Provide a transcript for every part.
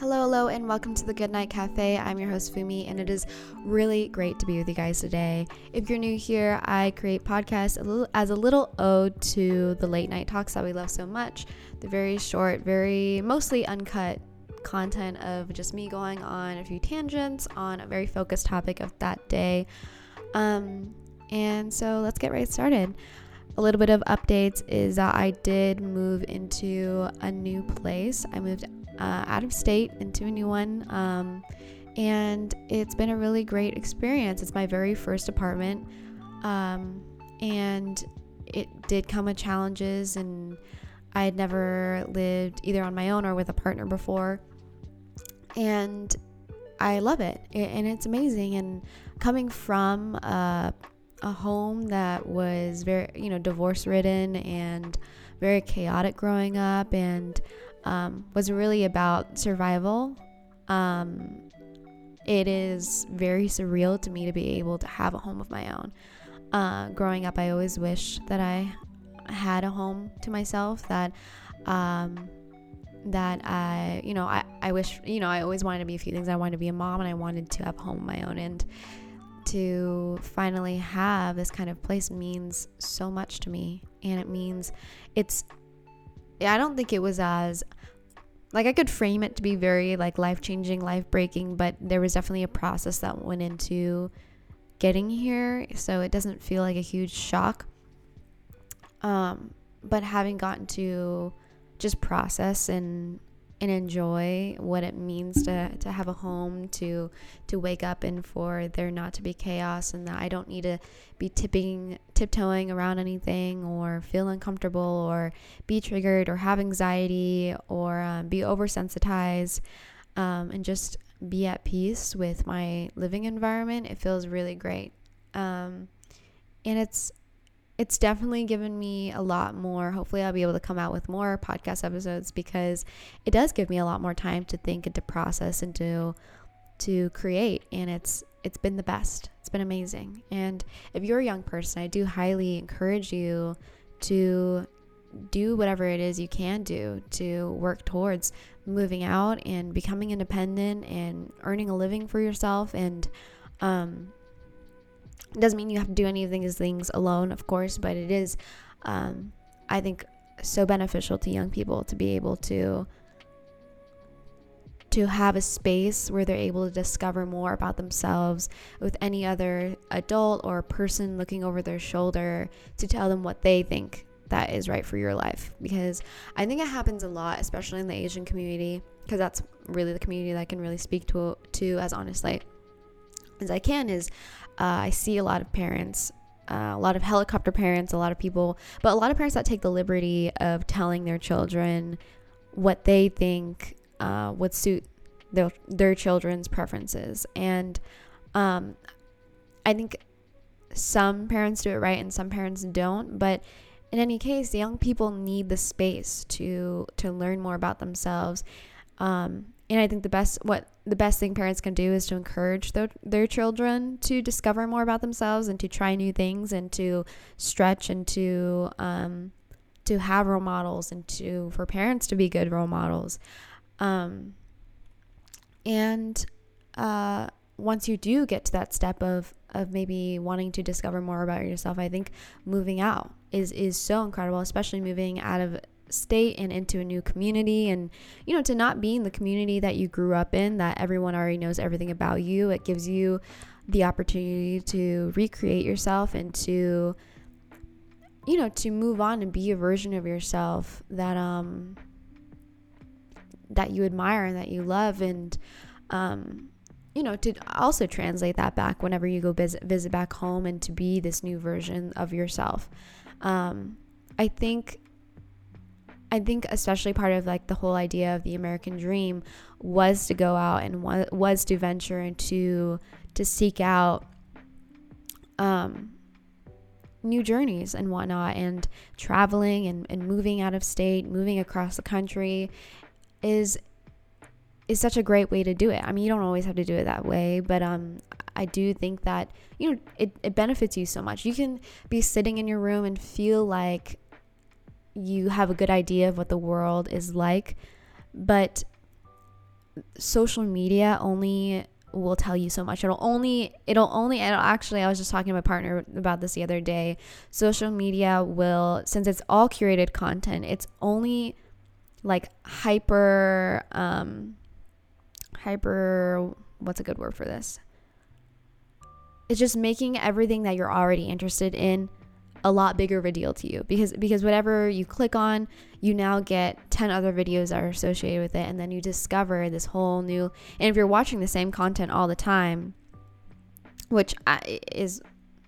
Hello, hello, and welcome to the Goodnight Cafe. I'm your host, Fumi, and it is really great to be with you guys today. If you're new here, I create podcasts a little, as a little ode to the late night talks that we love so much. The very short, very mostly uncut content of just me going on a few tangents on a very focused topic of that day. Um, and so let's get right started. A little bit of updates is that I did move into a new place. I moved uh, out of state into a new one. Um, and it's been a really great experience. It's my very first apartment. Um, and it did come with challenges, and I had never lived either on my own or with a partner before. And I love it, and it's amazing. And coming from a, a home that was very, you know, divorce ridden and very chaotic growing up, and um, was really about survival. Um, it is very surreal to me to be able to have a home of my own. Uh, growing up, I always wish that I had a home to myself. That um, that I, you know, I, I wish, you know, I always wanted to be a few things. I wanted to be a mom, and I wanted to have a home of my own. And to finally have this kind of place means so much to me, and it means it's I don't think it was as like I could frame it to be very like life changing, life breaking, but there was definitely a process that went into getting here, so it doesn't feel like a huge shock. Um, but having gotten to just process and and enjoy what it means to, to have a home to to wake up and for there not to be chaos and that I don't need to be tipping tiptoeing around anything or feel uncomfortable or be triggered or have anxiety or um, be oversensitized um, and just be at peace with my living environment. It feels really great. Um, and it's it's definitely given me a lot more. Hopefully, I'll be able to come out with more podcast episodes because it does give me a lot more time to think and to process and to to create. And it's it's been the best. It's been amazing. And if you're a young person, I do highly encourage you to do whatever it is you can do to work towards moving out and becoming independent and earning a living for yourself and um, it doesn't mean you have to do any of these things alone, of course, but it is, um, I think, so beneficial to young people to be able to to have a space where they're able to discover more about themselves with any other adult or person looking over their shoulder to tell them what they think that is right for your life. Because i think it happens a lot especially in the asian community because that's really the community that i can really speak to to as honestly as i can is uh, I see a lot of parents, uh, a lot of helicopter parents, a lot of people, but a lot of parents that take the liberty of telling their children what they think uh, would suit their, their children's preferences. And um, I think some parents do it right and some parents don't, but in any case, the young people need the space to to learn more about themselves. Um, and I think the best what the best thing parents can do is to encourage their, their children to discover more about themselves and to try new things and to stretch and to um, to have role models and to for parents to be good role models. Um, and uh, once you do get to that step of of maybe wanting to discover more about yourself i think moving out is is so incredible especially moving out of state and into a new community and you know to not be in the community that you grew up in that everyone already knows everything about you it gives you the opportunity to recreate yourself and to you know to move on and be a version of yourself that um that you admire and that you love and um you know to also translate that back whenever you go visit, visit back home and to be this new version of yourself. Um i think I think especially part of like the whole idea of the American dream was to go out and was to venture and to to seek out um, new journeys and whatnot and traveling and, and moving out of state moving across the country is is such a great way to do it. I mean you don't always have to do it that way but um i do think that you know it, it benefits you so much. You can be sitting in your room and feel like you have a good idea of what the world is like. But social media only will tell you so much. It'll only, it'll only, it'll actually, I was just talking to my partner about this the other day. Social media will, since it's all curated content, it's only like hyper, um, hyper, what's a good word for this? It's just making everything that you're already interested in a lot bigger of a deal to you because because whatever you click on, you now get 10 other videos that are associated with it and then you discover this whole new and if you're watching the same content all the time, which is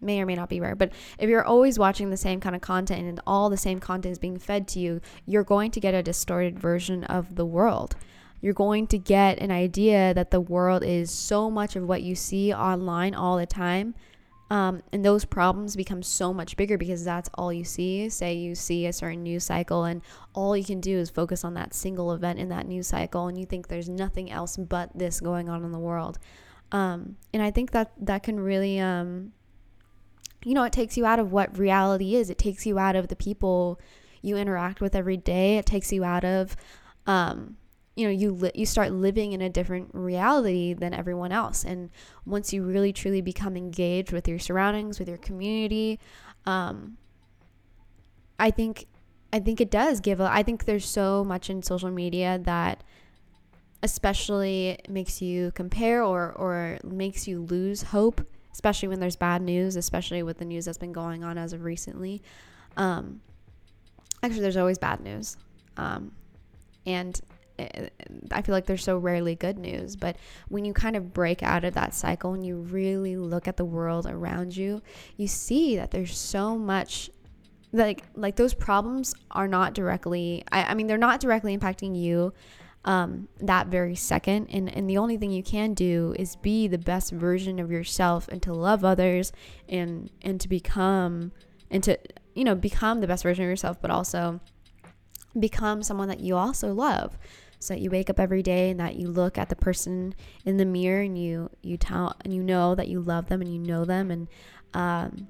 may or may not be rare, but if you're always watching the same kind of content and all the same content is being fed to you, you're going to get a distorted version of the world. You're going to get an idea that the world is so much of what you see online all the time um, and those problems become so much bigger because that's all you see. Say you see a certain news cycle, and all you can do is focus on that single event in that news cycle, and you think there's nothing else but this going on in the world. Um, and I think that that can really, um, you know, it takes you out of what reality is. It takes you out of the people you interact with every day. It takes you out of um, you know you li- you start living in a different reality than everyone else. And once you really truly become engaged with your surroundings with your community um, i think i think it does give a, i think there's so much in social media that especially makes you compare or or makes you lose hope especially when there's bad news especially with the news that's been going on as of recently. Um, actually there's always bad news. Um, and I feel like there's so rarely good news, but when you kind of break out of that cycle and you really look at the world around you, you see that there's so much like like those problems are not directly I, I mean they're not directly impacting you um, that very second. And, and the only thing you can do is be the best version of yourself and to love others and and to become and to you know become the best version of yourself but also become someone that you also love so that you wake up every day and that you look at the person in the mirror and you you tell and you know that you love them and you know them and um,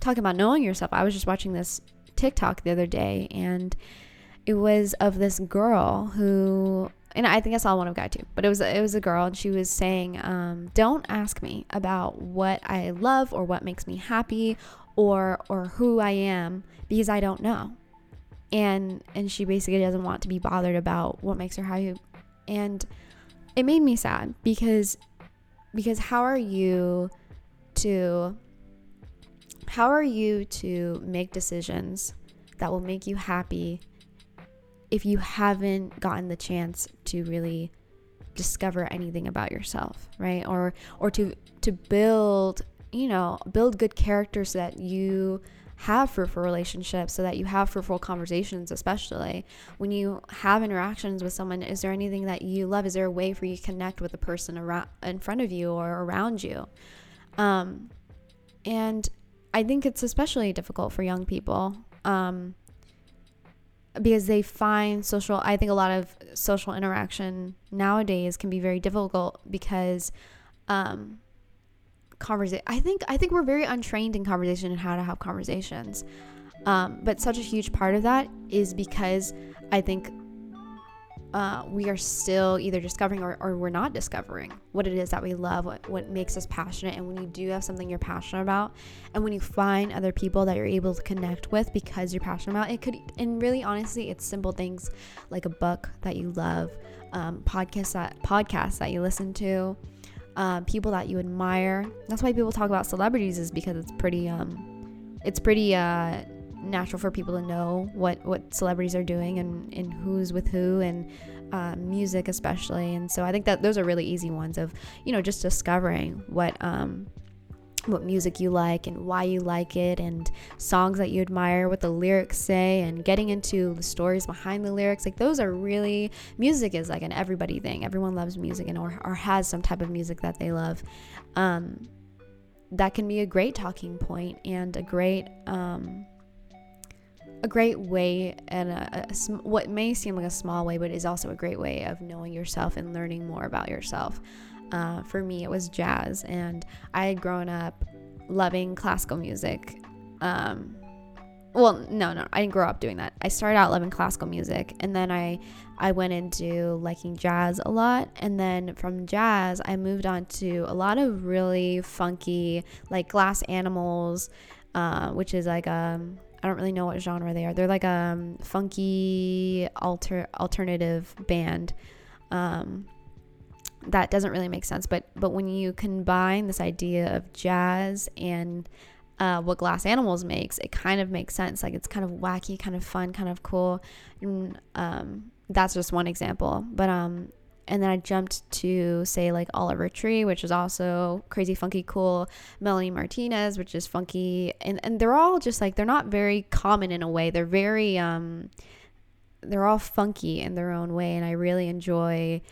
talking about knowing yourself i was just watching this tiktok the other day and it was of this girl who and I think I saw one of guy too, but it was it was a girl, and she was saying, um, "Don't ask me about what I love or what makes me happy, or or who I am, because I don't know." And and she basically doesn't want to be bothered about what makes her happy. And it made me sad because because how are you to how are you to make decisions that will make you happy if you haven't gotten the chance to really discover anything about yourself right? Or or to to build you know build good characters that you have fruitful relationships so that you have fruitful conversations especially when you have interactions with someone is there anything that you love? Is there a way for you to connect with the person around in front of you or around you? Um, and i think it's especially difficult for young people um, because they find social i think a lot of social interaction nowadays can be very difficult because um, conversation. I think I think we're very untrained in conversation and how to have conversations. Um, but such a huge part of that is because I think uh, we are still either discovering or, or, we're not discovering what it is that we love, what, what makes us passionate. And when you do have something you're passionate about, and when you find other people that you're able to connect with because you're passionate about, it could, and really honestly, it's simple things like a book that you love, um, podcasts that podcasts that you listen to, uh, people that you admire. That's why people talk about celebrities is because it's pretty um, it's pretty uh, natural for people to know what what celebrities are doing and and who's with who and uh, music especially. And so I think that those are really easy ones of you know just discovering what um, what music you like and why you like it and songs that you admire what the lyrics say and getting into the stories behind the lyrics. Like those are really music is like an everybody thing. Everyone loves music and or, or has some type of music that they love. Um, that can be a great talking point and a great um, a great way and a, a, what may seem like a small way but is also a great way of knowing yourself and learning more about yourself uh, for me, it was jazz, and I had grown up loving classical music. Um, well, no, no, I didn't grow up doing that. I started out loving classical music, and then I I went into liking jazz a lot, and then from jazz I moved on to a lot of really funky like Glass Animals, uh, which is like um I don't really know what genre they are. They're like a um, funky alter alternative band. Um, that doesn't really make sense, but but when you combine this idea of jazz and uh, what Glass Animals makes, it kind of makes sense. Like it's kind of wacky, kind of fun, kind of cool. And um, that's just one example. But um, and then I jumped to say like Oliver Tree, which is also crazy, funky, cool. Melanie Martinez, which is funky, and and they're all just like they're not very common in a way. They're very um, they're all funky in their own way, and I really enjoy.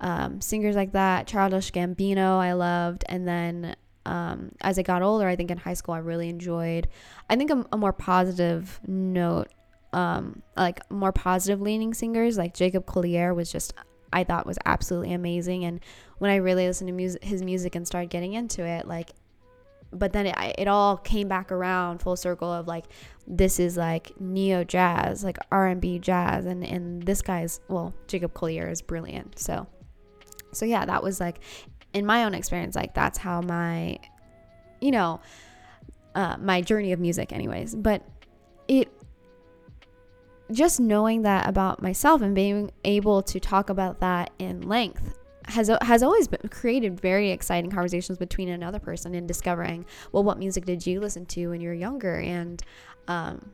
Um, singers like that, Childish Gambino, I loved, and then um, as I got older, I think in high school, I really enjoyed, I think a, a more positive note, um, like more positive leaning singers like Jacob Collier was just, I thought was absolutely amazing. And when I really listened to music, his music and started getting into it, like, but then it, it all came back around full circle of like, this is like neo jazz, like R&B jazz. And, and this guy's, well, Jacob Collier is brilliant. So, so yeah, that was like, in my own experience, like that's how my, you know, uh, my journey of music, anyways. But it, just knowing that about myself and being able to talk about that in length has has always been created very exciting conversations between another person and discovering well what music did you listen to when you were younger and um,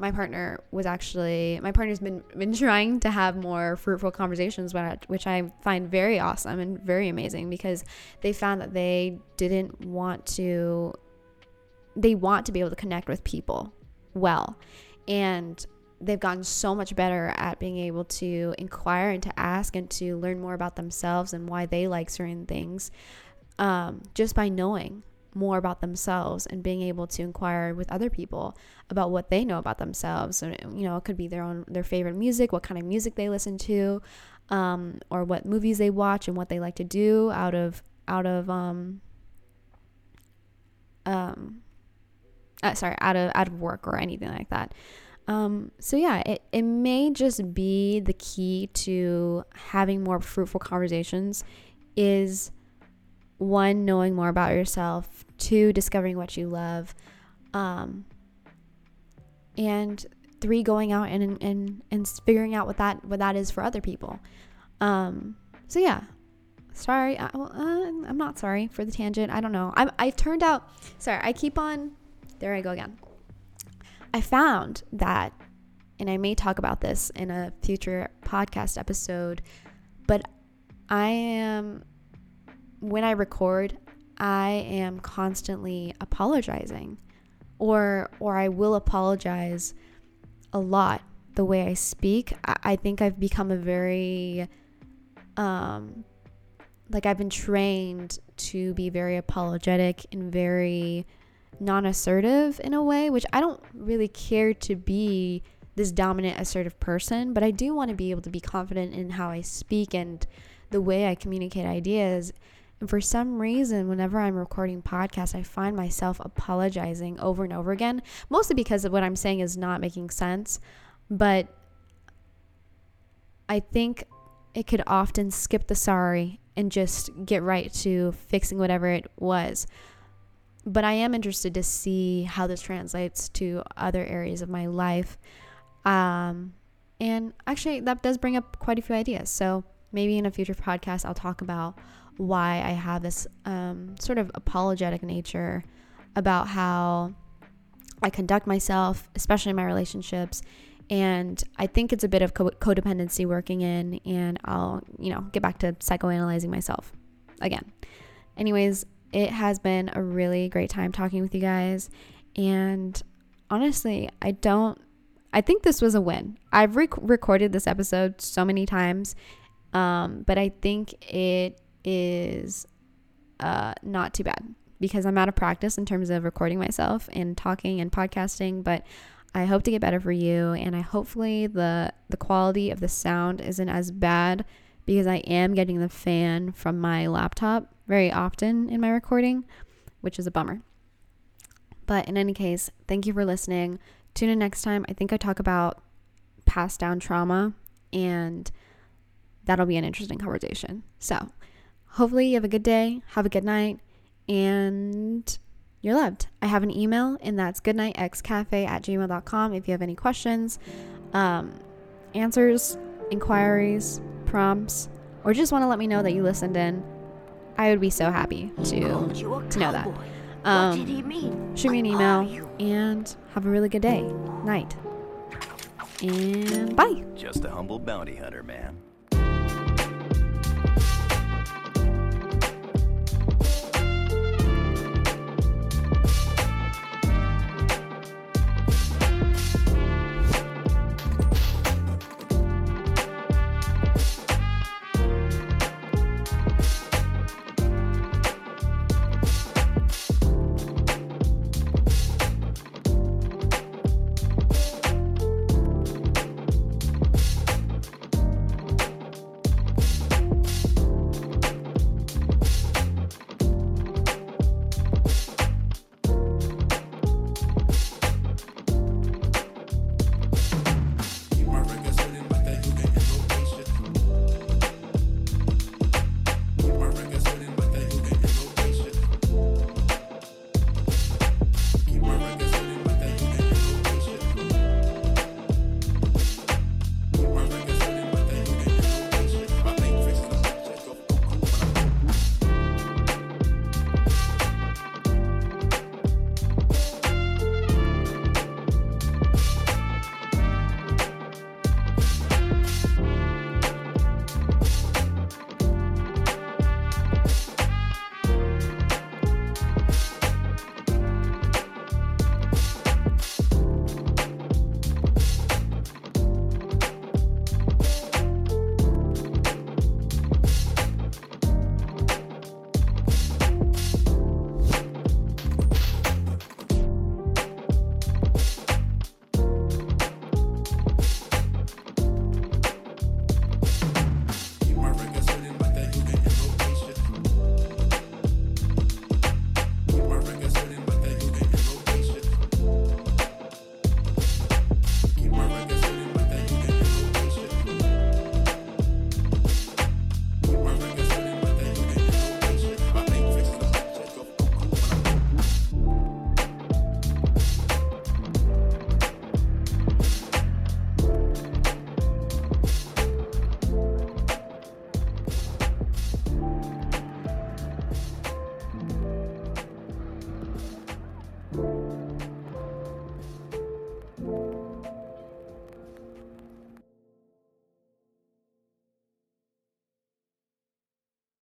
my partner was actually my partner's been been trying to have more fruitful conversations which I find very awesome and very amazing because they found that they didn't want to they want to be able to connect with people well. And they've gotten so much better at being able to inquire and to ask and to learn more about themselves and why they like certain things um, just by knowing more about themselves and being able to inquire with other people about what they know about themselves. And you know it could be their own their favorite music what kind of music they listen to um, or what movies they watch and what they like to do out of out of um um uh, sorry out of out of work or anything like that. Um, so yeah it, it may just be the key to having more fruitful conversations is one, knowing more about yourself, two, discovering what you love, um, and three, going out and, and, and figuring out what that, what that is for other people. Um, so yeah, sorry. I, well, uh, I'm not sorry for the tangent. I don't know. I, I turned out, sorry, I keep on, there I go again. I found that, and I may talk about this in a future podcast episode, but I am when I record, I am constantly apologizing or or I will apologize a lot the way I speak. I, I think I've become a very um like I've been trained to be very apologetic and very non-assertive in a way, which I don't really care to be this dominant assertive person, but I do want to be able to be confident in how I speak and the way I communicate ideas and for some reason, whenever I'm recording podcasts, I find myself apologizing over and over again, mostly because of what I'm saying is not making sense. But I think it could often skip the sorry and just get right to fixing whatever it was. But I am interested to see how this translates to other areas of my life. Um, and actually, that does bring up quite a few ideas. So maybe in a future podcast, I'll talk about why I have this um, sort of apologetic nature about how I conduct myself, especially in my relationships. And I think it's a bit of co- codependency working in, and I'll, you know, get back to psychoanalyzing myself again. Anyways, it has been a really great time talking with you guys. And honestly, I don't, I think this was a win. I've rec- recorded this episode so many times, um, but I think it is uh, not too bad because I'm out of practice in terms of recording myself and talking and podcasting, but I hope to get better for you and I hopefully the the quality of the sound isn't as bad because I am getting the fan from my laptop very often in my recording, which is a bummer. But in any case, thank you for listening. tune in next time. I think I talk about passed down trauma, and that'll be an interesting conversation. So, hopefully, you have a good day, have a good night, and you're loved. I have an email, and that's goodnightxcafe at gmail.com if you have any questions, um, answers, inquiries, prompts, or just want to let me know that you listened in. I would be so happy to to know that. Um, what did he mean? shoot me an email and have a really good day, night, and bye. Just a humble bounty hunter, man.